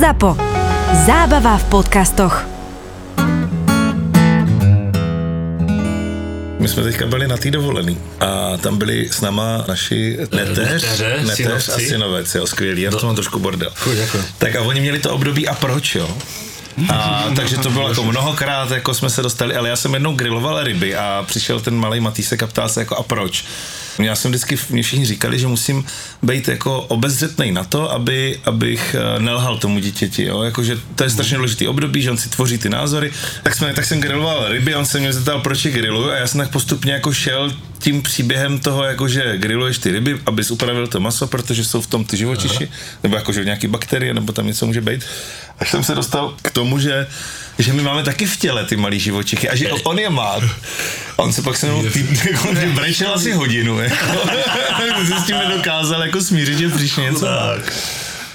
ZAPO. Zábava v podcastoch. My jsme teďka byli na té dovolený a tam byli s náma naši neteř, Neteře, neteř a synovci. synovec, jo, skvělý, já v tom mám trošku bordel. Fuj, děkuji. Tak a oni měli to období a proč, jo? A, takže to bylo jako mnohokrát, jako jsme se dostali, ale já jsem jednou griloval ryby a přišel ten malý Matýsek a ptal se jako a proč. Já jsem vždycky, mě všichni říkali, že musím být jako obezřetný na to, aby, abych eh, nelhal tomu dítěti, jo? Jakože to je strašně důležitý období, že on si tvoří ty názory. Tak, jsme, tak jsem griloval ryby on se mě zeptal, proč je griluju a já jsem tak postupně jako šel tím příběhem toho, jakože grilluješ ty ryby, abys upravil to maso, protože jsou v tom ty živočiši, nebo jakože nějaký bakterie, nebo tam něco může být. Až jsem se dostal k tomu, že, že my máme taky v těle ty malý živočichy a že on je má. A on se pak se mnou tý, jako, brečel asi hodinu. Jako. se s tím nedokázal jako smířit, že přišlo něco. Tak.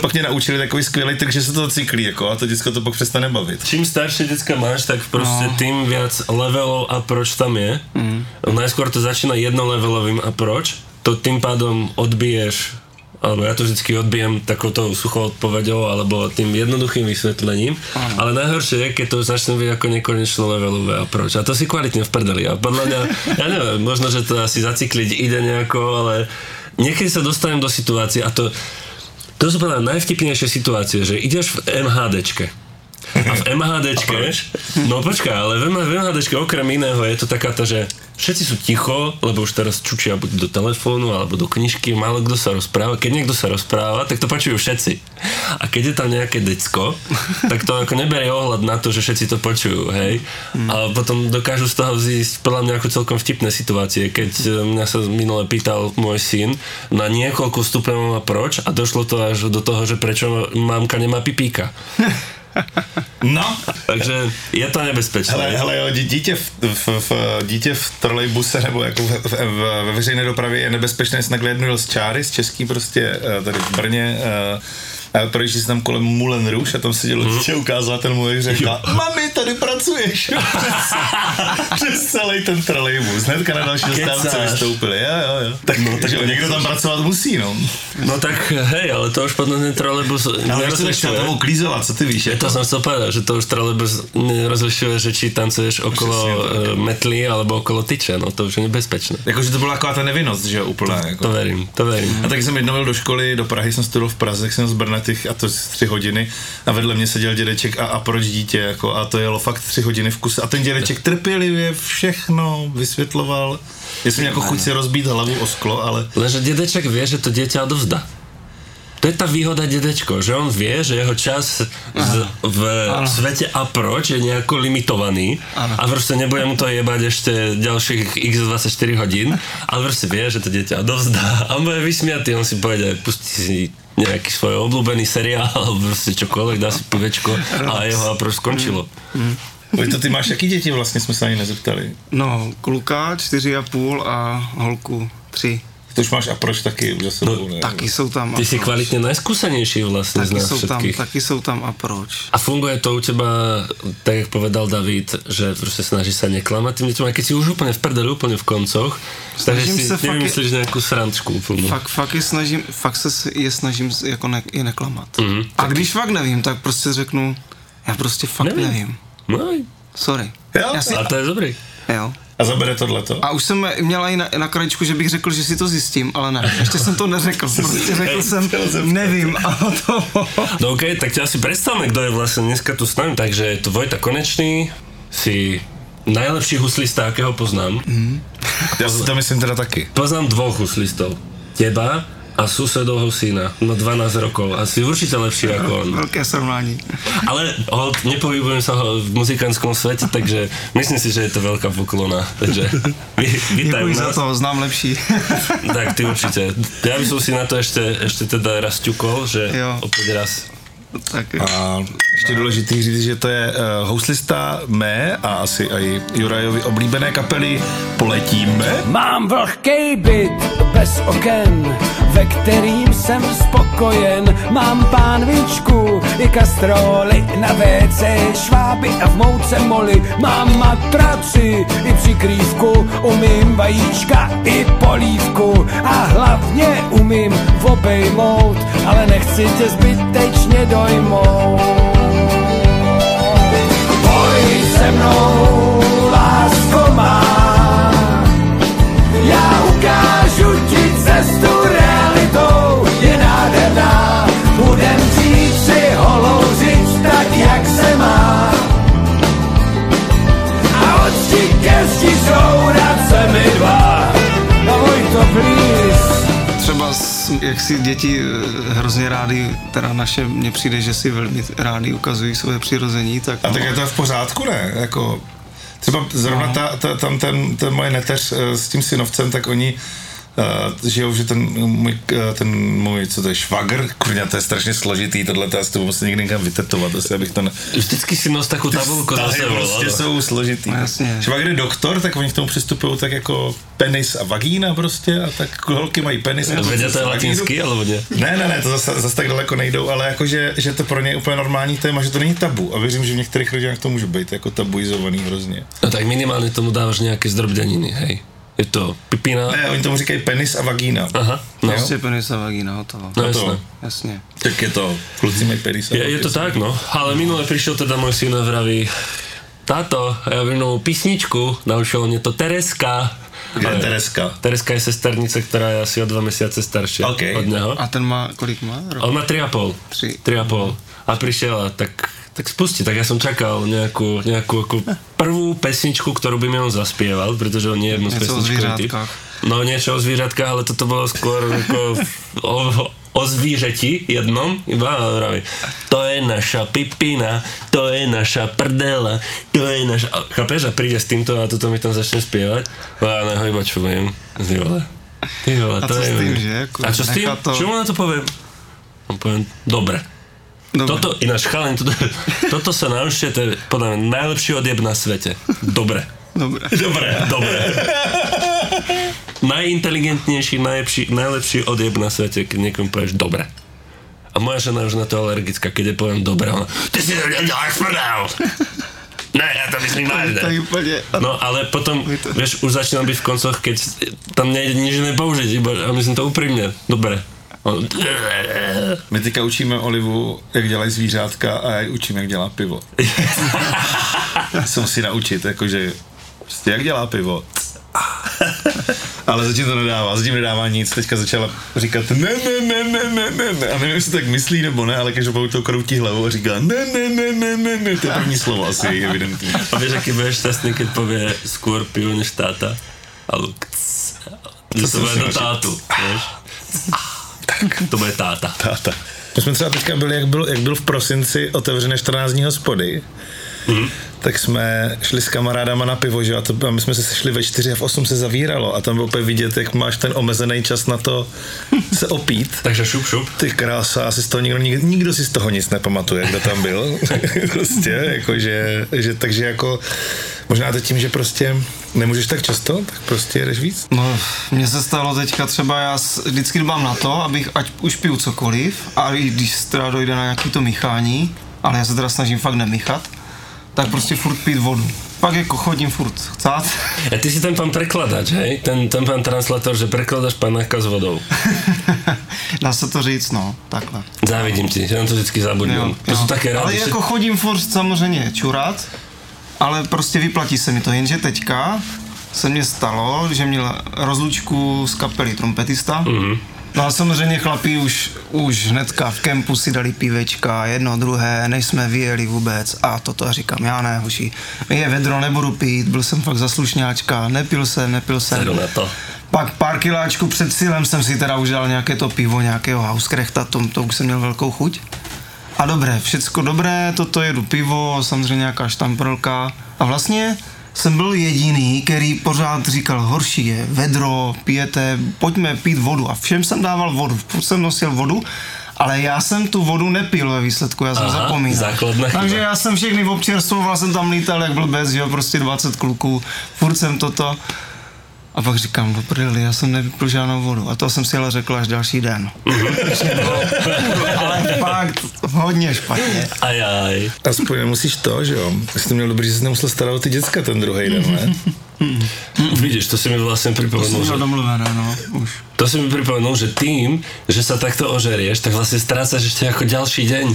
Pak mě naučili takový skvělý trik, že se to cyklí, jako, a to děcko to pak přestane bavit. Čím staršie decka máš, tak proste no. tým viac levelov a proč tam je. Mm. Najskôr to začína jednolevelovým a proč. To tým pádom odbiješ alebo ja to vždycky odbijem takouto suchou odpoveďou alebo tým jednoduchým vysvetlením, mm. ale najhoršie je, keď to začne byť ako nekonečno levelové a proč. A to si kvalitne v prdeli. A podľa mňa, ja neviem, možno, že to asi zacykliť ide nejako, ale niekedy sa dostanem do situácie a to, to sú podľa najvtipnejšie situácie, že ideš v MHDčke a v MHDčke, no počkaj, ale v, MHDčke okrem iného je to taká to, že všetci sú ticho, lebo už teraz čučia buď do telefónu alebo do knižky, málo kto sa rozpráva. Keď niekto sa rozpráva, tak to počujú všetci. A keď je tam nejaké decko, tak to ako neberie ohľad na to, že všetci to počujú, hej. A potom dokážu z toho zísť podľa mňa ako celkom vtipné situácie, keď e, mňa sa minule pýtal môj syn na niekoľko stupňov a proč a došlo to až do toho, že prečo mamka nemá pipíka. No, Takže je to nebezpečné. hele, hele jo, dí- dítě v, v, v, dítě v trolejbuse nebo jako v, ve veřejné dopravě je nebezpečné, jednou jel z čáry, z český prostě, eh, tady v Brně, eh, a projíždí se tam kolem Moulin Rouge a tam sedělo dítě, ukázala ten můj řekla, mami, tady pracuješ. přes, přes celý ten trolejbus. Hnedka na další zastávce vystoupili. Jo, jo, jo. Tak, no, takže někdo tam pracovat musí, no. No tak hej, ale to už potom ten trolejbus Ale se nerozlišuje. tomu klízovat, co ty víš? To Jako? som chcel povedať, že to už trolejbus nerozlišuje, že či tancuješ okolo tak. uh, metly alebo okolo tyče, no to už je nebezpečné. Jakože to byla taková ta nevinnost, že jo, úplná. Jako. To verím, to verím. A tak jsem jednou do školy, do Prahy jsem studoval v Praze, tak jsem z Brna těch, a to tři hodiny a vedle mě seděl dědeček a, a proč dítě, jako, a to jelo fakt tři hodiny v kuse a ten dědeček trpělivě všechno vysvětloval. Jsem měl jako chuť si rozbít hlavu o sklo, ale Lenže dedeček vie, že to dieťa odovzdá. To je tá výhoda dedečko, že on vie, že jeho čas z, v svete a proč je nejako limitovaný a proste nebude mu to jebať ešte ďalších x24 hodín, ale proste vie, že to dieťa odovzdá a on bude vysmiatý, on si povede, pustí si nejaký svoj obľúbený seriál alebo proste čokoľvek, dá si povečko a jeho a proč skončilo. Voj, to ty máš jaký děti vlastně, jsme se ani nezeptali. No, kluka čtyři a půl a holku tři. To už máš a proč taky už za sebou, ne? Taky jsou tam a Ty si proč. kvalitne najskúsenejší vlastne z Taky nás jsou tam, všetkých. taky jsou tam a proč. A funguje to u teba, tak jak povedal David, že prostě snaží sa neklamať tým deťom, aj keď si už úplne v prdeli, úplne v koncoch, takže Snažím si se fakt- nevymyslíš nejakú srančku úplnú. Fakt, fakt je snažím, fakt se je snažím jako ne, je neklamat. Mhm. A když fakt nevím, tak prostě řeknu, já prostě fakt Nevím. nevím. No, Sorry. Jo? Já si, a to je dobrý. jo. A zabere tohleto? A už jsem měla i na, na krajičku, že bych řekl, že si to zjistím, ale ne, ještě jsem to neřekl. Prostě řekl jsem, nevím. A to... No OK, tak ťa asi predstavme, kto je vlastne dneska tu s nami. Takže je to Vojta Konečný, si najlepší huslista, akého poznám. Já si to myslím teda taky. Poznám dvoch huslistov. Teba a susedovho syna, no 12 rokov. Asi určite lepší ako on. Velké srovnání. Ale hold, nepohybujem sa ho v muzikánskom svete, takže myslím si, že je to veľká poklona. Takže vy, vítaj u Děkuji za nás. to, znám lepší. Tak ty určite. Ja by som si na to ešte, ešte teda raz ťukol, že Jo. opäť raz. tak A ještě důležitý říct, že to je uh, houslista mé a asi i Jurajovi oblíbené kapely Poletíme. Mám vlhkej byt bez oken, ve kterým jsem spokojen. Mám pánvičku i kastroly Na WC šváby a v mouce moly. Mám matraci i přikrývku Umím vajíčka i polívku. A hlavně umím obejmout Ale nechci tě zbytečně dojmout. Pojď se mnou, jak si děti eh, hrozně rádi, teda naše, mně přijde, že si velmi rádi ukazují své přirození, tak, A tak je to v pořádku, ne? Jako, třeba zrovna ta, ta, tam ten, ten moje neteř eh, s tím synovcem, tak oni uh, žijou, že ten můj, eh, ten můj, co to je, švagr, kurňa, to je strašně složitý, tohle to já to musím někdy někam vytetovat, asi abych to ne... Vždycky si nos takú tabulku za Vztahy sebou. prostě jsou složitý. No, jasně. Švagr je doktor, tak oni k tomu přistupují tak jako penis a vagína prostě a tak holky mají penis a Vedia to je vagínu. latinsky, alebo nie? Ne, ne, ne, to zase, zase tak daleko nejdou, ale jakože, že to pro ně je úplně normální téma, že to není tabu. A věřím, že v některých rodinách to může být jako tabuizovaný hrozně. No tak minimálne tomu dávaš nejaké zdrobňaniny, hej. Je to pipina. Ne, oni tomu říkají penis a vagína. Aha, no. prostě penis a vagína, hotovo. No to. jasné. Jasně. Tak je to, kluci mají penis a Je, je to tak, no. Ale minule prišiel teda môj syn a vraví, táto, ja vím, písničku, naučila mě to Tereska. Kde je Ale- Tereska? Tereska je sesternice, která je asi o dva mesiace starší OK. od něho. A ten má, kolik má? Rok? On má 3,5. Tři. 3,5. A prišiel a tak, tak spusti. Tak ja som čakal nejakú, nejakú ako prvú pesničku, ktorú by mi on zaspieval, pretože on je moc Něco o pesničkový typ. zvířátkách. No niečo o zvířatkách, ale toto bolo skôr ako o, o zvířeti jednom, iba a vraví, to je naša pipina, to je naša prdela, to je naša... A Chápeš? A príde s týmto a toto mi tam začne spievať. A ja na ho iba čujem. Ty vole. Ty vole, A to co je... s tým, že? Jako A čo s nechá to- Čo mu na to poviem? On poviem, dobre. Dobre. Toto, ináč chalani, toto, toto sa naučte, to je podľa mňa najlepší odjeb na svete. Dobre. Dobre. Dobre. Dobre. Najinteligentnejší, najlepší, najlepší odjeb na svete, keď niekomu povieš dobre. A moja žena už na to alergická, keď je poviem dobre, ona, ty si to nedáš. Ne, ja to myslím vážne. To je úplně... No ale potom, vieš, už začínam byť v koncoch, keď tam nejde nič iné použiť, iba, a myslím to úprimne, dobre. My teďka učíme Olivu, jak dělají zvířátka a já ji učím, jak dělá pivo. Se musí naučit, jakože, prostě jak dělá pivo. Ale zatím to nedává, zatím nedává nic, teďka začala říkat ne, ne, ne, ne, ne, ne, ne. a nevím, jestli tak myslí nebo ne, ale každopádně to kroutí hlavou a říká ne, ne, ne, ne, ne, ne, to je první slovo asi evidentní. A vieš, aký budeš šťastný, keď povie skôr pivo než táta? Alebo kc, že to bude do tátu, vieš? To bude táta. Táta. My jsme třeba teďka byli, jak byl, jak byl v prosinci otevřené 14 dní hospody, mm. tak jsme šli s kamarádama na pivo, že? A, to, a my jsme se sešli ve 4 a v 8 se zavíralo a tam bylo úplně vidět, jak máš ten omezený čas na to se opít. Takže šup, šup. Ty krása, asi z toho nikdo, nikdo, nikdo si z toho nic nepamatuje, kdo tam byl. prostě, jako, že, že, takže jako, možná to tím, že prostě nemůžeš tak často, tak prostě jedeš víc. No, mně se stalo teďka třeba, já vždycky dbám na to, abych, ať už piju cokoliv, a i když teda dojde na nějaký to míchání, ale já se teda snažím fakt nemíchat, tak prostě furt pít vodu. Pak jako chodím furt chcát. A ty si ten pán prekladač, hej? Ten, ten pán translator, že prekladaš panáka s vodou. Dá se to říct, no, takhle. Závidím ti, že na to vždycky zabudnem. To sú také ale rády. jako chodím furt samozřejmě čurat, ale prostě vyplatí se mi to, jenže teďka se mně stalo, že měl rozlučku z kapely trompetista. Mm-hmm. No a samozřejmě chlapí už, už hnedka v kempu si dali pívečka, jedno, druhé, než jsme vyjeli vůbec a toto a říkám, já ne, hoši, je vedro, nebudu pít, byl jsem fakt zaslušňáčka, nepil jsem, nepil jsem. To. Pak pár kiláčků před cílem jsem si teda už dal nějaké to pivo, nějakého hauskrechta, to, to už jsem měl velkou chuť. A dobré, všecko dobré, toto jedu pivo, samozřejmě nějaká štamprlka. A vlastně jsem byl jediný, který pořád říkal, horší je vedro, pijete, pojďme pít vodu. A všem jsem dával vodu, furt jsem nosil vodu, ale já jsem tu vodu nepil ve výsledku, já jsem Aha, zapomínal. základná chyba. Takže já jsem všechny občerstvoval, jsem tam lítal jak blbec, jo, prostě 20 kluků, furt jsem toto. A pak říkám, do prdeli, já jsem nevypil žádnou vodu. A to jsem si ale řekl až další den. ale fakt hodně špatně. Ajaj. Aspoň nemusíš to, že jo? Jsi to měl dobrý, že jsi nemusel starat o ty děcka ten druhý den, ne? Vidíš, to si mi vlastne To jsem že... měl domluvené, no, už. To si mi pripomenul, že tým, že sa takto ožerieš, tak vlastne strácaš ešte ako ďalší deň.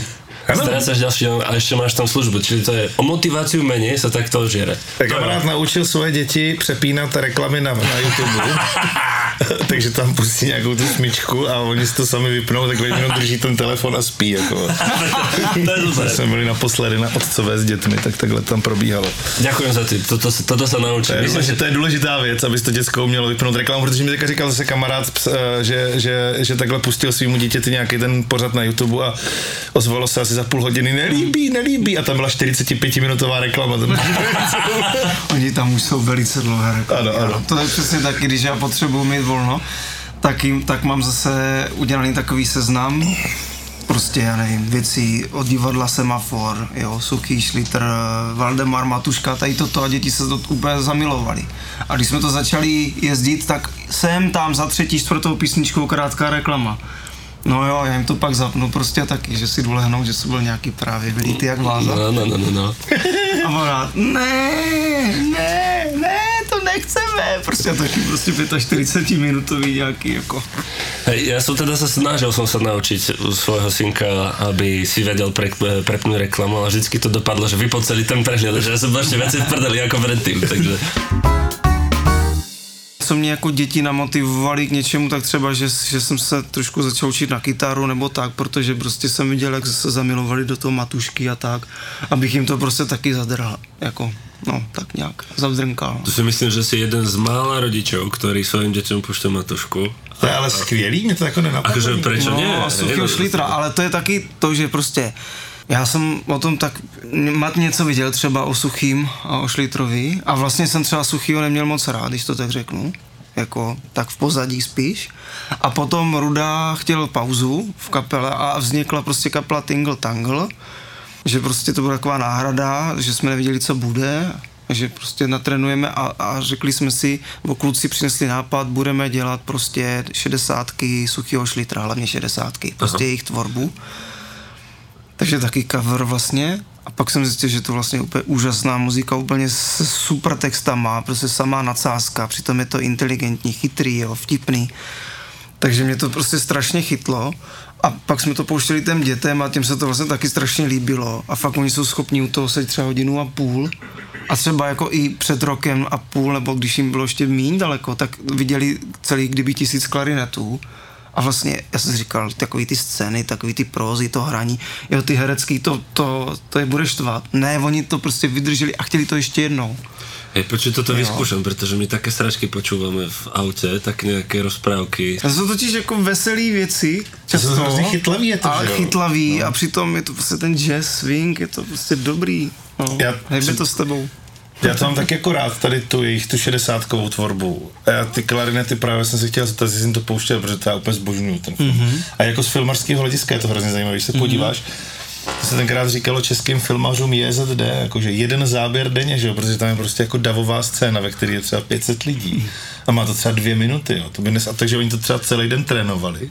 Ano. Strácaš ďalší deň a ešte máš tam službu. Čili to je o motiváciu menej sa takto ožiere. Tak kamarád naučil svoje děti přepínat reklamy na, na YouTube. Takže tam pustí nějakou tu smyčku a oni si to sami vypnou, tak jenom drží ten telefon a spí. Jako. to je super. Jsme byli naposledy na otcové s dětmi, tak takhle tam probíhalo. Ďakujem za tip, toto, toto sa naučím. To je, Myslím, že že to je důležitá věc, aby to děcko umělo vypnout reklamu, protože mi teďka říkal zase kamarád, ps- eh, že, že, že takhle pustil svýmu dítěti nějaký ten pořad na YouTube a ozvalo se asi za půl hodiny, nelíbí, nelíbí a tam byla 45 minutová reklama. Tam- Oni tam už jsou velice dlouhé reklamy. Ano, ano. To je přesně taky, když já potřebuji mít volno, tak, jim, tak mám zase udělaný takový seznam, prostě, já nevím, věcí od divadla Semafor, jo, Suchý Šlitr, Valdemar Matuška, tady toto a děti se to úplně zamilovali. A když jsme to začali jezdit, tak jsem tam za třetí, čtvrtou písničkou krátká reklama. No jo, já jim to pak zapnu prostě taky, že si dolehnou, že jsou byl nějaký právě vylítý jak váza. No, no, no, no, no. A ona, ne, ne, ne, to nechceme. Prostě taky prostě 45 minutový nějaký jako. Hej, ja som teda sa snažil som sa naučiť u svojho synka, aby si vedel pre, prepnúť reklamu, ale vždycky to dopadlo, že vypol celý ten prehľad, že ja som bol ešte viacej v prdeli ako predtým, takže... Co mě jako děti namotivovali k něčemu, tak třeba, že, že jsem se trošku začal učit na kytaru nebo tak, protože prostě jsem viděl, jak se zamilovali do toho matušky a tak, abych jim to prostě taky zadrhal, jako, no, tak nějak, zavdrnkal. To si myslím, že si jeden z mála rodičov, ktorí svojim deťom púšťa matušku. To je ale skvělý, mě to jako nenapadlo. Akože prečo no, nie? a suchého šlitra, ale to je taky to, že prostě já jsem o tom tak mat něco viděl třeba o suchým a o šlitrovi a vlastně jsem třeba suchýho neměl moc rád, když to tak řeknu jako tak v pozadí spíš. A potom Ruda chtěl pauzu v kapele a vznikla prostě kapela Tingle Tangle, že prostě to byla taková náhrada, že jsme nevěděli, co bude, že prostě natrénujeme a, a řekli jsme si, bo kluci přinesli nápad, budeme dělat prostě šedesátky suchého šlitra, hlavně šedesátky, prostě jejich tvorbu. Takže taky cover vlastně. A pak jsem zjistil, že to vlastně úplně úžasná muzika, úplně s super textama, prostě samá nadsázka, přitom je to inteligentní, chytrý, jo, vtipný. Takže mě to prostě strašně chytlo. A pak jsme to pouštěli těm dětem a těm se to vlastně taky strašně líbilo. A fakt oni jsou schopni u toho sedět třeba hodinu a půl. A třeba jako i před rokem a půl, nebo když jim bylo ještě méně daleko, tak viděli celý kdyby tisíc klarinetů. A vlastně, já jsem si říkal, takový ty scény, takový ty prózy, to hraní, jo, ty herecký, to, to, to je bude štvat. Ne, oni to prostě vydrželi a chtěli to ještě jednou. Hej, počuť, toto vyskúšam, pretože my také sračky počúvame v aute, tak nejaké rozprávky. To jsou totiž jako veselý věci, často. jsou hrozně chytlavý, je to, ale že chytlavý no. a přitom je to prostě ten jazz swing, je to prostě dobrý. No. Já- Hejbe to s tebou. Já to mám tak jako rád, tady tu jejich tu šedesátkovou tvorbu. A já ty klarinety právě jsem se chtěl zeptat, jestli jsem to pouštěl, protože to já úplně zbožňuju ten film. Mm-hmm. A jako z filmarského hlediska je to hrozně zajímavé, když se podíváš, to se tenkrát říkalo českým filmařům JZD, jakože jeden záběr denně, že jo, protože tam je prostě jako davová scéna, ve které je třeba 500 lidí a má to třeba dvě minuty, jo, to by nes, a takže oni to třeba celý den trénovali.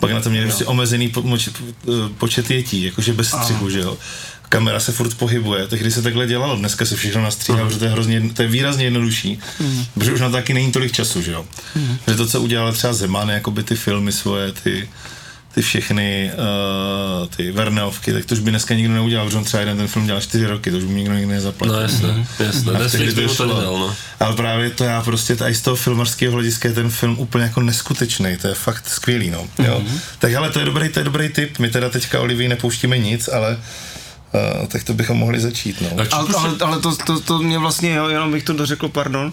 Pak na to měli prostě omezený po, moč, počet jetí, jakože bez střihu, že jo. Kamera se furt pohybuje, tehdy se takhle dělalo, dneska se všechno nastříhá, protože to je hrozně, to je výrazně jednodušší, protože už na to taky není tolik času, že jo. Že to, co udělal třeba Zeman, jakoby ty filmy svoje, ty, ty všechny uh, ty Verneovky, tak to už by dneska nikdo neudělal, protože on třeba jeden ten film dělal čtyři roky, to už by nikdo nikdy nezaplatil. No jasné, jasné. A Netflix by to nedal, no. Ale právě to já prostě, i z toho filmarského hlediska je ten film úplně jako neskutečný, to je fakt skvělý, no. Jo. Tak ale to je dobrý, to je dobrý tip, my teda teďka Olivii nepouštíme nic, ale uh, tak to bychom mohli začít, no. Ale, ale, ale to, to, to mě vlastně, jo, jenom bych to dořekl, pardon,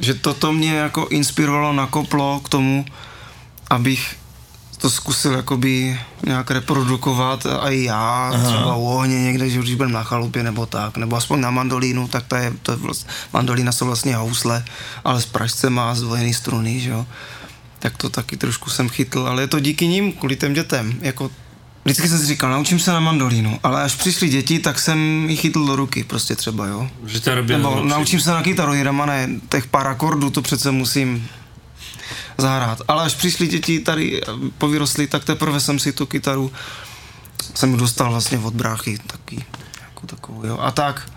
že toto mě jako inspirovalo, nakoplo k tomu, abych to zkusil jakoby nějak reprodukovat a i já, Aha. třeba u ohně někde, že když budem na chalupě nebo tak, nebo aspoň na mandolínu, tak to je, to je vlastně, mandolína jsou vlastně housle, ale z pražce má zdvojený struny, že jo. Tak to taky trošku jsem chytl, ale je to díky nim, kvůli těm dětem, jako Vždycky jsem si říkal, naučím se na mandolínu, ale až přišli děti, tak jsem ji chytl do ruky prostě třeba, jo. Že robia Nebo lepší. naučím se na kytaru, jenom ne, těch pár akordů, to přece musím zahrát. Ale až přišli děti tady, povyrostli, tak teprve jsem si tu kytaru jsem dostal vlastně od bráchy, taky, jako takovou, jo. A tak,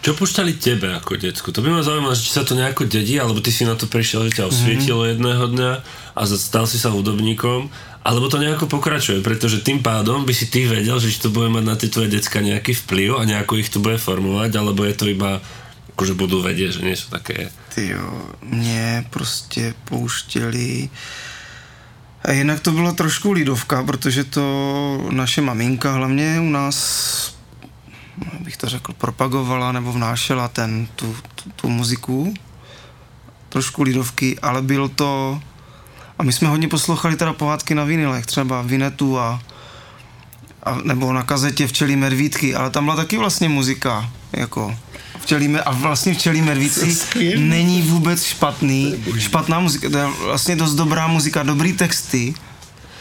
Čo púšťali tebe ako decku? To by ma zaujímalo, že či sa to nejako dedí, alebo ty si na to prišiel, že ťa osvietilo mm-hmm. jedného dňa a stal si sa hudobníkom, alebo to nejako pokračuje, pretože tým pádom by si ty vedel, že to bude mať na tie tvoje decka nejaký vplyv a nejako ich to bude formovať, alebo je to iba akože budú vedieť, že nie sú také... ty jo, mě prostě pouštěli a jinak to byla trošku lidovka, protože to naše maminka hlavně u nás bych to řekl, propagovala nebo vnášela ten, tu, tu, tu muziku, trošku lidovky, ale byl to, a my jsme hodně poslouchali teda pohádky na vinilech, třeba Vinetu a, a nebo na kazetě Včelí medvídky, ale tam byla taky vlastně muzika, jako Včelí, a vlastně Včelí medvídky není vůbec špatný, špatná muzika, to je vlastně dost dobrá muzika, dobrý texty,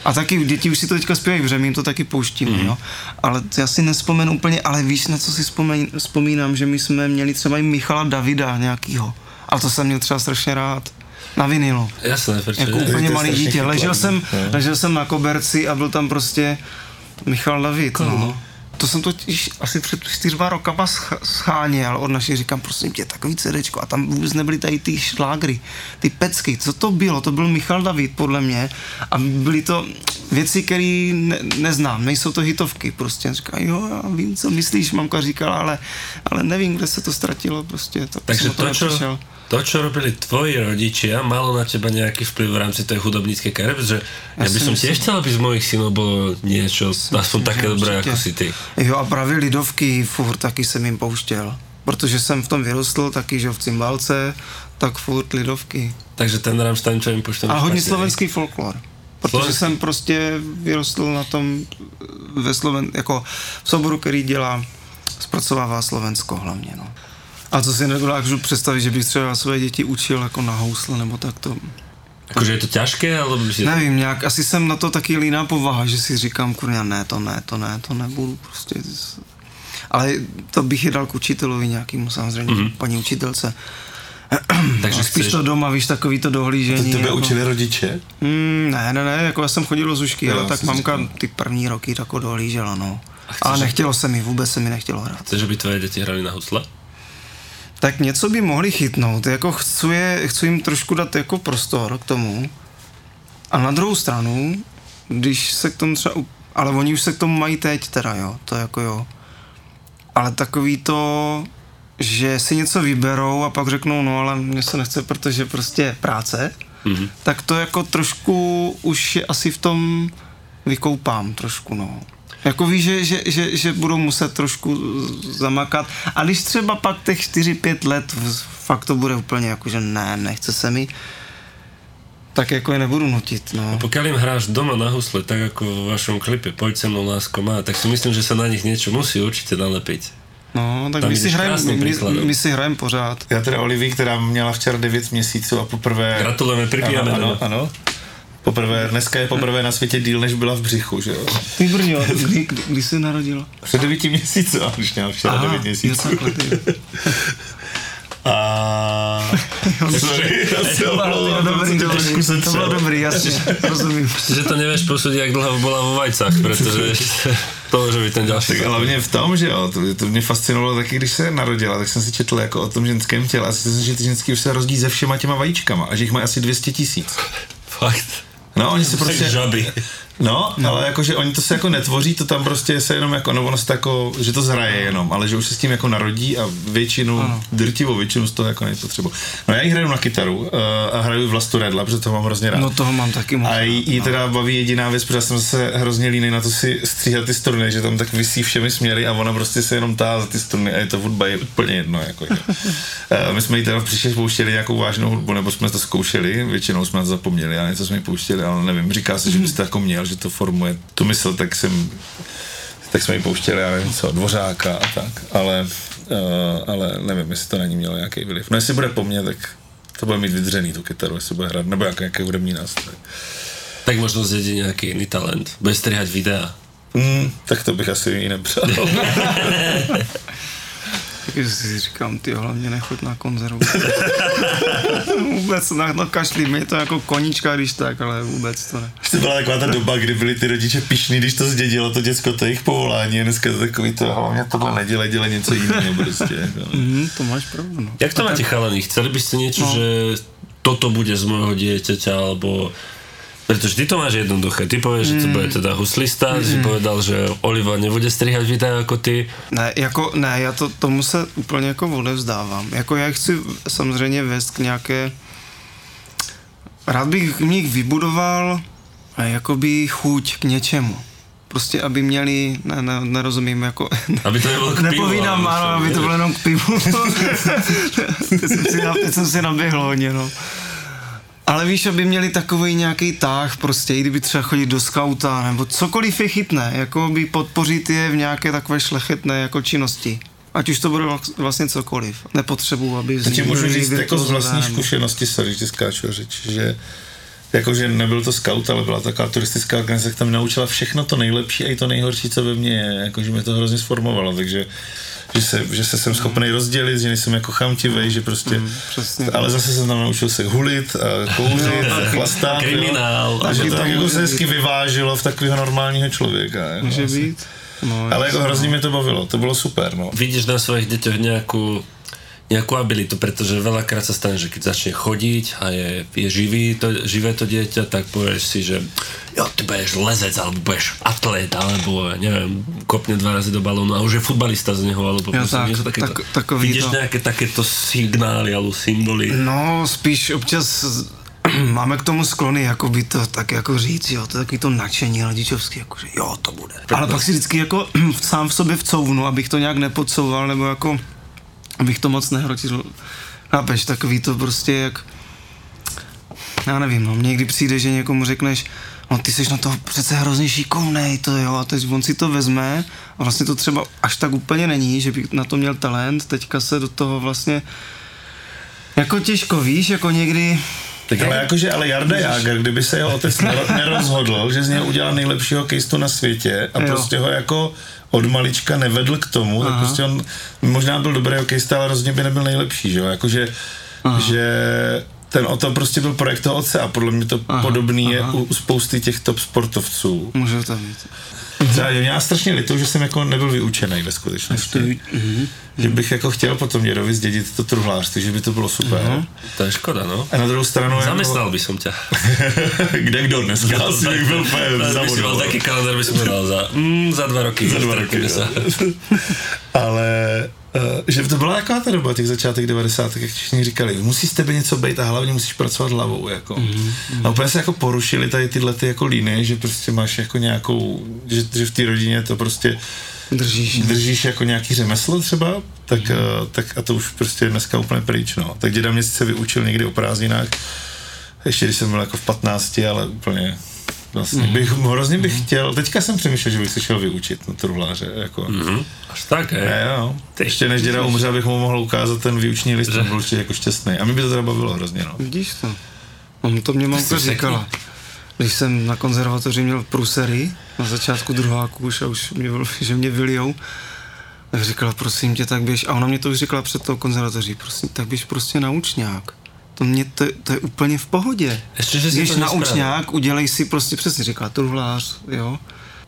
a taky děti už si to teďka zpívají, protože my jim to taky pouštíme, mm. jo. Ale já si nespomenu úplně, ale víš, na co si vzpomeň, vzpomínám, že my jsme měli třeba i Michala Davida nějakýho. A to jsem měl třeba strašně rád. Na vinilu. Jasné, prečo Jako úplně malý dítě. Ležel jsem, no. ležel jsem na koberci a byl tam prostě Michal David, no. To jsem totiž asi před čtyřma rokama sch- scháněl od našich, říkám, prosím tě, takový CDčko. A tam vůbec nebyly tady ty šlágry, ty pecky. Co to bylo? To byl Michal David, podle mě. A byly to věci, které ne- neznám, nejsou to hitovky. Prostě říká, jo, já vím, co myslíš, mamka říkala, ale, ale nevím, kde se to ztratilo. Prostě, tak Takže to, nepřišel. čo, to, čo robili tvoji rodičia, malo na teba nejaký vplyv v rámci tej hudobníckej kariéry, pretože ja, by si som tiež chcel, aby z mojich synov bolo niečo, aspoň také dobré, ako si ty. Jo a právě lidovky furt taky jsem jim pouštěl. Protože jsem v tom vyrostl, taky že v cymbalce, tak furt lidovky. Takže ten Rammstein, čo im pušťam. A hodně slovenský folklor. Protože Slovenský. jsem prostě vyrostl na tom ve Sloven, jako v souboru, který dělá, zpracovává Slovensko hlavně, no. A co si nedokážu představit, že bych třeba své děti učil jako na housle nebo tak to, Akože je to alebo by si... Nevím, nějak, asi jsem na to taky líná povaha, že si říkám, kurňa, ne, to ne, to ne, to nebudu prostě. Ale to bych je dal k učitelovi nějakému samozřejmě, mm-hmm. paní učitelce. Takže A spíš chceš... to doma, víš, takový to dohlížení. To tebe jako, učili rodiče? Mm, ne, ne, ne, jako já jsem chodil do zušky, Jo, ale tak mamka říkal. ty první roky tak dohlížela, no. chceš, Ale že- nechtělo se mi, vůbec se mi nechtělo hrát. Chceš, aby tvoje deti hrali na husle? Tak něco by mohli chytnout, jako chci, je, chci jim trošku dát jako prostor k tomu. A na druhou stranu, když se k tomu třeba, ale oni už se k tomu mají teď teda, jo, to jako jo. Ale takový to, že si něco vyberou a pak řeknou, no ale mně se nechce, protože prostě práce, mm-hmm. tak to jako trošku už asi v tom vykoupám trošku, no. Jako víš, že, že, že, že budou muset trošku zamakat. A když třeba pak těch 4-5 let v- fakt to bude úplně jako, že ne, nechce se mi, tak jako je nebudu nutit, no. Pokiaľ im hráš doma na husle, tak ako vo vašom klipe Poď se mnou, lásko má, tak si myslím, že sa na nich niečo musí určite nalepiť. No, tak Tam my si, krásným my, my si hrajeme pořád. Já teda Olivii, která měla včera 9 měsíců a poprvé... Gratulujeme, pripíjame. Ano, no. ano, ano. Poprvé, dneska je poprvé na světě díl, než byla v břichu, že jo? Ty brňo, kdy, kdy, kdy jsi narodila? Před 9 měsíců, a když měla včera 9 jo, měsíců. A... Sorry, já se To bylo omlouvám, dobrý, se to bylo dobrý, jasně, rozumím. Že to nevieš posúdiť, jak dlho bola vo vajcach, pretože to môže byť ten ďalší. Tak hlavně v tom, že jo, to, to mě fascinovalo taky, když se narodila, tak jsem si četl jako o tom ženském těle a zjistil jsem, že ty ženský už se rozdí se všema těma vajíčkama a že jich mají asi 200 tisíc. Fakt. No, oni se prostě... žaby. No, no, ale jakože oni to se jako netvoří, to tam prostě se jenom jako, no ono se to jako, že to zhraje jenom, ale že už se s tím jako narodí a většinu, ano. drtivou většinu z toho jako nepotřebuji. No já ji hraju na kytaru uh, a hraju Vlastu Redla, protože to mám hrozně rád. No toho mám taky moc. A jí, jí teda baví jediná věc, protože jsem se hrozně línej na to si stříhat ty struny, že tam tak vysí všemi směry a ona prostě se jenom tá za ty struny a je to hudba je úplně jedno. Jako, že. Eh, My jsme jí teda příště pouštěli nějakou vážnou hudbu, nebo jsme to zkoušeli, většinou jsme to zapomněli a něco jsme jí pouštěli, ale nevím, říká se, že byste jako měl, že to formuje tu mysl, tak jsem tak jsme jí pouštěli, já nevím co, dvořáka a tak, ale, uh, ale nevím, jestli to na ní mělo nějaký vliv. No jestli bude po mně, tak to bude mít vydřený tu kytaru, jestli bude hrát, nebo jak, jaký hudební nástroj. Tak možno zjedí nejaký iný talent. Bude strihať videá. Mm, tak to bych asi ji nepřál. Takže si říkám, ty hlavně nechoď na konzervu. vůbec na to kašlí, mi je to jako koníčka, když tak, ale vůbec to ne. to byla taková ta doba, kdy byli ty rodiče pišní, když to zdědilo to děcko, to jejich povolání. A dneska to takový to, hlavně tohle nedělej, dělej něco jiného prostě. Jako. Mm, to máš pravdu, no. Jak to máte chalani? Chceli by ste niečo, No. že toto bude z môjho dieťaťa, alebo... Pretože ty to máš jednoduché. Ty povieš, že to Mm. bude teda huslista, ty si povedal, že Oliva nebude strihať videa ako ty. Ne, jako, ne, já to, tomu se úplně jako odevzdávám. Jako já chci samozřejmě vést k nějaké, rád bych v nich vybudoval jakoby chuť k něčemu. Prostě, aby měli, ne, ne, nerozumím, jako, Aby to nebylo k pivu. nepovídám, ale ano, aby to bylo jenom k pivu. teď, jsem si, teď jsem si naběhl hodně, no. Ale víš, aby měli takový nějaký táh prostě, i kdyby třeba chodit do skauta, nebo cokoliv je chytné, jako by podpořit je v nějaké takové šlechetné jako činnosti. Ať už to bude vlastně cokoliv. Nepotřebuji, aby nich můžu říct jako z vlastní zkušenosti, sorry, že skáču řeč, že jakože nebyl to scout, ale byla taková turistická organizace, která mi naučila všechno to nejlepší a i to nejhorší, co ve mně je, jakože mě to hrozně sformovalo, takže že se, že se jsem schopný rozdělit, že nejsem jako chamtivej, že prostě, Mm, přesně. ale zase jsem tam naučil se hulit, a kouřit, a chlastat. Kriminál. a že to tak jako se hezky vyvážilo v takového normálního člověka. Jako Může asi. být? No, Ale jako hrozně no. mě to bavilo, to bylo super, no. Vidíš na svojich deťoch nejakú nejakú abilitu, pretože veľakrát sa stane, že keď začne chodiť a je, je živý to, živé to dieťa, tak povieš si, že jo, ty budeš lezec, alebo budeš atlét, alebo neviem, kopne dva razy do balónu a už je futbalista z neho, alebo Jo, proste tak, niečo takéto. tak- takový Vidíš to. nejaké takéto signály alebo symboly? No, spíš občas máme k tomu sklony, jako by to tak jako říct, jo, to je takový to nadšení rodičovský, jako že jo, to bude. Ale pak si vždycky jako sám v sobě vcouvnu, abych to nějak nepodsouval, nebo jako, abych to moc nehrotil. Chápeš, takový to prostě jak, já nevím, no, někdy přijde, že někomu řekneš, no ty jsi na to přece hrozně šikovnej, to jo, a teď on si to vezme a vlastně to třeba až tak úplně není, že by na to měl talent, teďka se do toho vlastně jako těžko, víš, jako někdy, Tak ale jakože, ale Jarda Jágr, kdyby se jeho otec nero- nerozhodl, že z něho udělal nejlepšího kejstu na světě a Jo. prostě ho jako od malička nevedl k tomu, tak Aha. prostě on možná byl dobrý hokejista, ale rozhodně by nebyl nejlepší, že jo, jakože, že ten o to prostě byl projekt toho otce a podle mě to Aha, podobný je aha. u, u spousty těch top sportovců. může to být. Já strašně litu, že jsem jako nebyl vyučený ve skutečnosti. Že bych jako chtěl potom dědovi zdědit to truhlářství, že by to bylo super. To je škoda, no. A na druhou stranu... jako- Zamestnal by som ťa. Kde kdo dneska? Asi bych byl úplně By si mal zavodol. taký kalendár, by som povedal za, mm, za dva roky. Za dva roky, sa. Ale uh, že to byla jaká ta doba, těch začátek 90. jak všichni říkali, musí z tebe něco být a hlavně musíš pracovat hlavou. Jako. Mm-hmm. A úplně se jako porušili tady tyhle ty jako líny, že prostě máš jako nějakou, že, že v té rodině to prostě Držíš. držíš jako nějaký řemeslo třeba, tak, mm. tak a to už prostě je dneska úplně pryč. No. Tak děda mě sice vyučil někdy o prázdninách, ještě když jsem byl jako v 15, ale úplně vlastně Mhm. bych, hrozně bych chtěl, teďka jsem přemýšlel, že bych se šel vyučit na truhláře, jako. Mhm. Až tak. Ne, jo. Ještě než děda umře, abych mu mohl ukázat ten výuční list, byl určitě jako šťastný. A mě by to teda bavilo hrozně, no. Vidíš to? No, to mě mamka řekni. říkala. Když jsem na konzervatoři měl prusery, na začátku druháku už a už mě, byl- že mě vylijou, tak říkala, prosím tě, tak běž. A ona mě to už říkala před tou konzervatoří, prosím, tak běž prostě na učňák. To, mě, to, to je úplně v pohodě. Ještě, že si Běž to na nespravil. učňák, udělej si prostě, přesně říká truhlář, jo.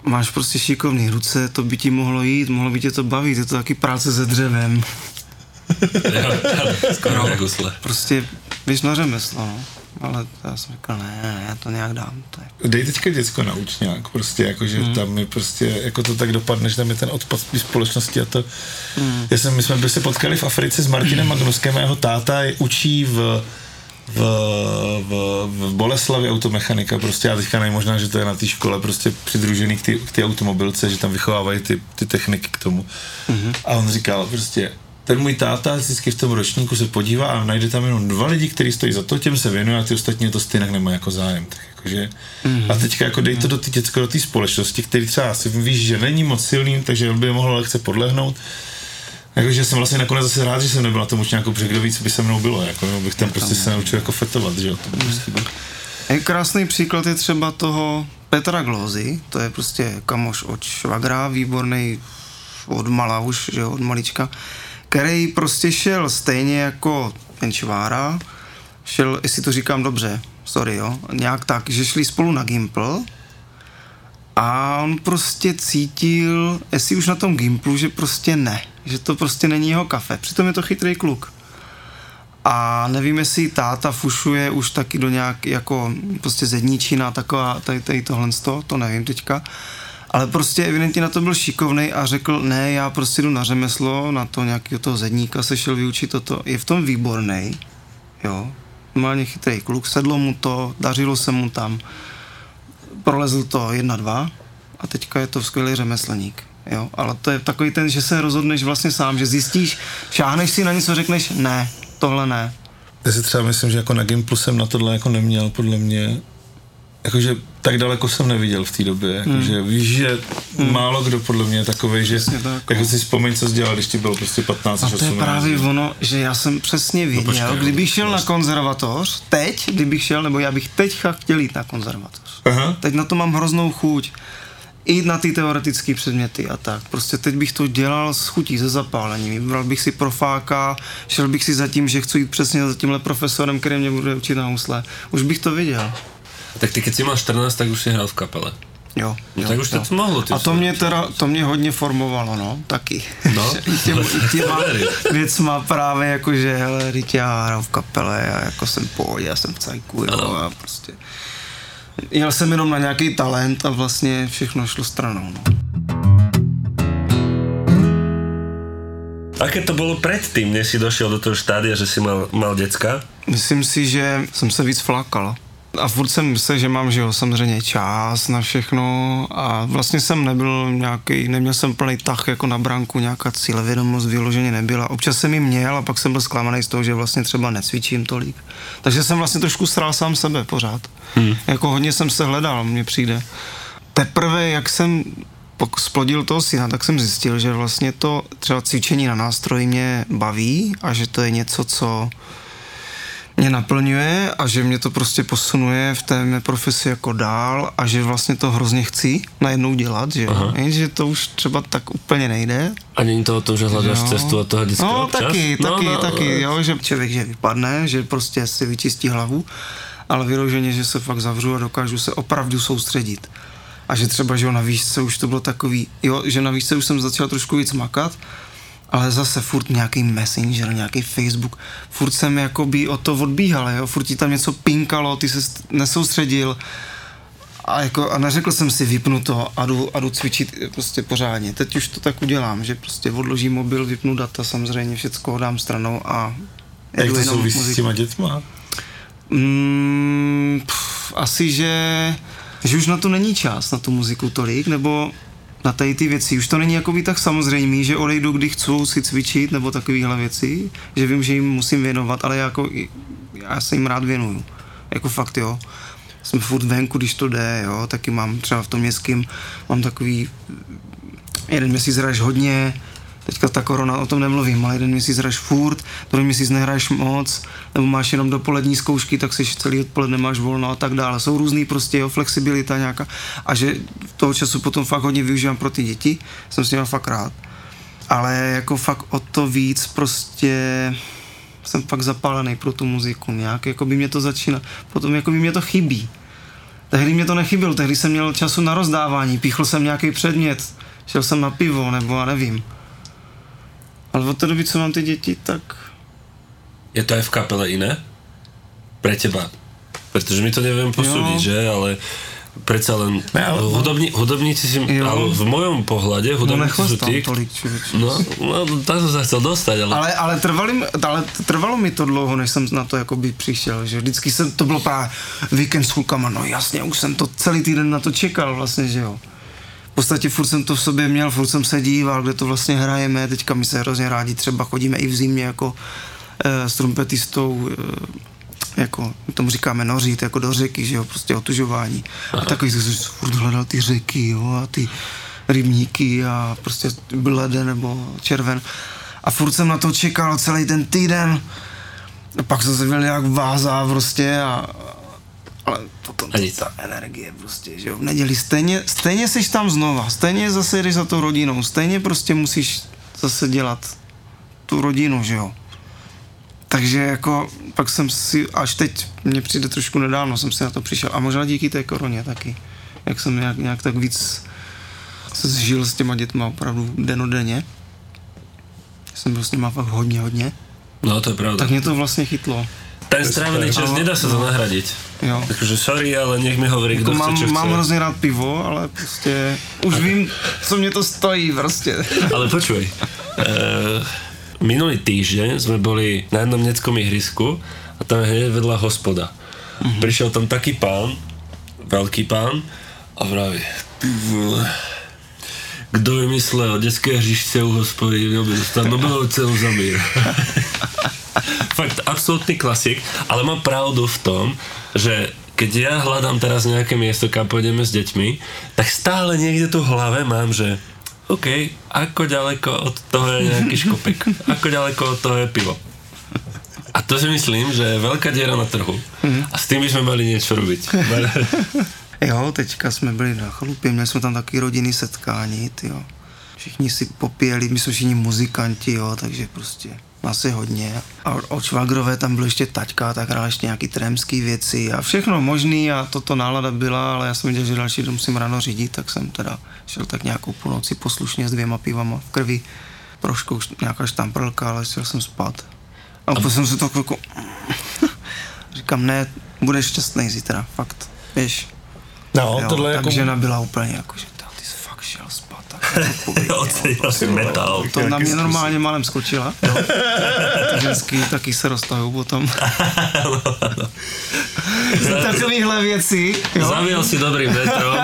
Máš prostě šikovný ruce, to by ti mohlo jít, mohlo by tě to bavit, je to taky práce se dřevem. Jo, skoro usle. Prostě běž na řemeslo, no. Ale já jsem říkal, ne, ne, já to nějak dám. To je Dej teďka děcko na učňák, prostě jako, že Hmm. tam je prostě, jako to tak dopadne, že tam je ten odpad z té společnosti a to, Hmm. já jsem, my jsme se potkali v Africe s Martinem Magnuskem a jeho táta je, učí v v, v, v Boleslavi automechanika, prostě já teďka nevím, možná, že to je na té škole prostě přidružený k té k automobilce, že tam vychovávají ty, ty techniky k tomu. Mm-hmm. A on říkal prostě, ten můj táta vždycky v tom ročníku se podívá a najde tam jenom dva lidi, kteří stojí za to, těm se věnuje a ty ostatní to stejně nemají jako zájem. Tak jakože, mm-hmm. A teďka jako dej to do ty děcko do té společnosti, který třeba si víš, že není moc silný, takže by mohl lehce podlehnout. Jakože jsem vlastně nakonec zase rád, že jsem nebyl na tom už nějakou kdo víc by se mnou bylo, jako, nebo bych tam prostě se naučil jako fetovat, že jo. To by prostě bylo. Je krásný příklad je třeba toho Petra Glózy, to je prostě kamoš od švagra, výborný od mala už, že jo, od malička, který prostě šel stejně jako ten Čvára, šel, jestli to říkám dobře, sorry, jo, nějak tak, že šli spolu na Gimpl a on prostě cítil, jestli už na tom Gimplu, že prostě ne, že to prostě není jeho kafe, přitom je to chytrý kluk. A nevím, jestli táta fušuje už taky do nějak jako prostě zedníčina, taková tady, tady tohle, to nevím teďka. Ale prostě evidentně na to byl šikovný a řekl, ne, já prostě jdu na řemeslo, na to nějakého toho zedníka se šel vyučit toto. Je v tom výborný, jo, normálně chytrý kluk, sedlo mu to, dařilo se mu tam, prolezl to jedna, dva a teďka je to skvělý řemeslník. Jo, ale to je takový ten, že se rozhodneš vlastně sám, že zjistíš, šáhneš si na něco, řekneš ne, tohle ne. Já si třeba myslím, že jako na Gimplu jsem na tohle jako neměl, podle mě, jakože tak daleko jsem neviděl v té době, jakože hmm. víš, že hmm. málo kdo podle mě je takový, že tak. jako si vzpomeň, co jsi dělal, když ti bylo prostě 15 A to je 18. právě ono, že já jsem přesně věděl, počkej, no jo, kdybych šel na vlastně. konzervatoř, teď, kdybych šel, nebo já bych teď chtěl jít na konzervatoř. Aha. Teď na to mám hroznou chuť. I na ty teoretické předměty a tak. Prostě teď bych to dělal s chutí, ze zapálením. Vybral bych si profáka, šel bych si za tím, že chci jít přesně za tímhle profesorem, který mě bude učit na housle. Už bych to viděl. Tak ty keď si mal 14, tak už si hral v kapele. Jo, No jo, tak už to mohlo, ty A to jsi- mě teda, to mě hodně formovalo, no, taky. No. I těma, i těma věcma právě jako, že hele, já hraju v kapele a jako jsem pohodě, já jsem v cajku, jo, a prostě. Jel jsem jenom na nějaký talent a vlastně všechno šlo stranou, no. Aké to bolo predtým, než si došiel do toho štádia, že si mal, mal decka? Myslím si, že jsem se víc flakal. A furt jsem myslel, že mám, že jo, samozřejmě čas na všechno a vlastně jsem nebyl nějaký, neměl jsem plný tah jako na branku, nějaká cílevědomost vyloženě nebyla. Občas jsem ji měl a pak jsem byl zklamaný z toho, že vlastně třeba necvičím tolik. Takže jsem vlastně trošku strál sám sebe pořád. Hmm. Jako hodně jsem se hledal, mně přijde. Teprve, jak jsem splodil toho syna, tak jsem zjistil, že vlastně to třeba cvičení na nástroji mě baví a že to je něco, co mě naplňuje a že mě to prostě posunuje v té mé profesi jako dál a že vlastně to hrozně chci najednou dělat, že. Jenže to už třeba tak úplně nejde. A není to o tom, že hľadáš Jo. cestu od toho vždycky No občas? taky, taky, no, taky, jo, že člověk že vypadne, že prostě si vyčistí hlavu, ale vyloženě, že se fakt zavřu a dokážu se opravdu soustředit. A že třeba, že jo, na výšce už to bylo takový, jo, že na výšce už jsem začal trošku víc makat, ale zase furt nějaký messenger, nějaký Facebook, furt jsem jakoby o to odbíhal, jo, furt ti tam něco pinkalo, ty se st- nesoustředil a, jako, a neřekl jsem si vypnu to a jdu, a jdu cvičit prostě pořádně. Teď už to tak udělám, že prostě odložím mobil, vypnu data, samozřejmě všecko dám stranou a Jak to souvisí s muziku. těma dětma? Mm, pff, asi, že, že už na to není čas, na tu muziku tolik, nebo na tady ty věci. Už to není jakoby tak samozřejmý, že odejdu, kdy chci si cvičit, nebo takovéhle věci, že vím, že jim musím věnovat, ale jako, já se jim rád věnuju. Jako fakt, jo. Jsem furt venku, když to jde, jo. Taky mám třeba v tom městském, mám takový jeden měsíc hraješ hodně, teďka ta korona, o tom nemluvím, ale jeden měsíc hraješ furt, druhý měsíc nehraješ moc, nebo máš jenom dopolední zkoušky, tak si celý odpoledne máš volno a tak dále. Jsou různý prostě, jo, flexibilita nějaká a že toho času potom fakt hodně využívám pro ty děti, jsem s nimi fakt rád. Ale jako fakt o to víc prostě jsem fakt zapálený pro tu muziku nějak, jako by mě to začíná, potom jako by mě to chybí. Tehdy mě to nechybilo, tehdy jsem měl času na rozdávání, píchl jsem nějaký předmět, šel jsem na pivo, nebo já nevím. Ale od té doby, co mám ty děti, tak Je to aj v kapele iné? Pre teba? Pretože my to neviem posúdiť, Jo. že? Ale predsa len Ne, ale- hudobní, hudobníci si, Jo. ale v mojom pohľade no hudobníci sú nechlastám tí, tolik. No, no, tak som sa chcel dostať, ale... Ale, ale, trvalo, mi- ale trvalo mi to dlouho, než jsem na to jakoby přišel, že vždycky jsem, to bylo právě víkend s klukama, no jasně, už jsem to celý týden na to čekal vlastně, že jo. V podstatě furt jsem to v sobě měl, furt jsem se díval, kde to vlastně hrajeme, teďka my se hrozně rádi třeba chodíme i v zimě jako e, s trumpetistou, e, jako tomu říkáme nořit, jako do řeky, že jo, prostě otužování. A takový jsem furt hledal ty řeky, jo, a ty rybníky a prostě blede nebo červen. A furt jsem na to čekal celý ten týden. A pak jsem se byl nějak vázá prostě a ale to tom Ani ta energie prostě, že jo. V neděli stejně, stejně jsi tam znova, stejně zase jdeš za tou rodinou, stejně prostě musíš zase dělat tu rodinu, že jo. Takže jako pak jsem si, až teď mě přijde trošku nedávno, jsem si na to přišel a možná díky té koroně taky, jak jsem nějak, nějak tak víc se zžil s těma dětma opravdu denodenně. Jsem byl s nima fakt hodně, hodně. No to je pravda. Tak mě to vlastně chytlo. Ten strávený čas, Ale- nedá sa to nahradiť. Jo. Takže sorry, ale nech mi hovorí, Jako chce, mám, čo chce. mám hrozně rád pivo, ale prostě už vím, co mě to stojí prostě. Ale počuj, uh, minulý týždeň sme boli na jednom neckom ihrisku a tam je hneď vedľa hospoda. Mhm. Prišiel tam taký pán, veľký pán a vraví, "Ty vole, kdo vymyslel detské hřiště u hospody, měl by dostat Nobelovou cenu za mír. Fakt absolútny klasik, ale mám pravdu v tom, že keď ja hľadám teraz nejaké miesto, kam pôjdeme s deťmi, tak stále niekde tu v hlave mám, že OK, ako ďaleko od toho je nejaký škopek, ako ďaleko od toho je pivo. A to si myslím, že je veľká diera na trhu. A s tým by sme mali niečo robiť. Jo, teďka jsme byli na chalupě, měli jsme tam taky rodinný setkání, jo. Všichni si popíjeli, my jsme všichni muzikanti, jo, takže prostě je hodně. A od švagrové tam byl ještě taťka, tak hrál ještě nějaký trémský věci a všechno možný a toto nálada byla, ale já jsem viděl, že další den musím ráno řídit, tak jsem teda šel tak nějakou půlnoci poslušně s dvěma pivama v krvi. Trošku nějaká štamprlka, ale šel jsem spát. A úplně jsem si to jako... Říkám, ne, budeš šťastný zítra, fakt, víš. No, Jo, tohle je tak jako... žena byla úplně jako, že "Tá, ty jsi fakt šel spát. Tak si metal. to na mě normálně málem skočila. Ženský taky se roztahují potom. Takovýhle věci. Jo. Zaviel si dobrým vetrom.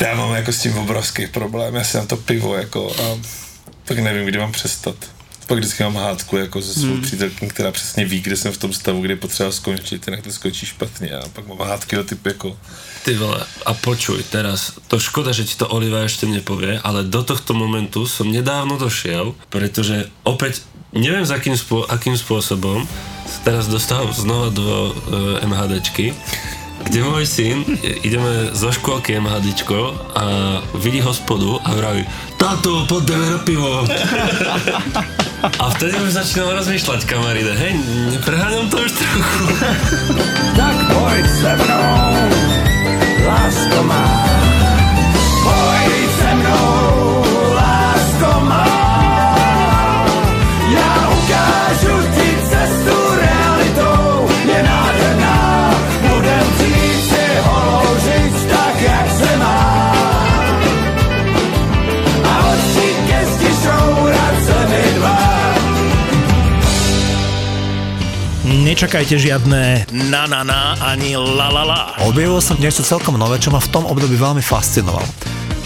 Já mám jako s tím obrovský problém, já si na to pivo jako a pak nevím, kdy mám přestat. Pak vždycky mám hádku jako se svou hmm. přítelkyní, která přesně ví, kde jsem v tom stavu, kdy je potřeba skončit, jinak to skončí špatně a pak mám hádky do typu jako Ty vole, a počuj teraz, to škoda, že ti to Oliva ešte nepovie, ale do tohto momentu som nedávno došiel, pretože opäť neviem za akým, spô- akým spôsobom sa teraz dostal znova do uh, MHDčky, kde môj syn, ideme zo škôlky MHDčko a vidí hospodu a vraví Táto, poďme na pivo. A vtedy už začínam rozmýšľať, kamaríde, hej, nepreháňam to už trochu. Tak pojď se mnou, lásko má. Nečakajte žiadne na na na ani la la la. Objavil som niečo celkom nové, čo ma v tom období veľmi fascinovalo.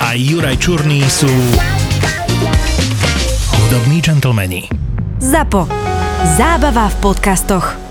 a Juraj Čurný sú hudobní gentlemani. ZAPO. Zábava v podcastoch.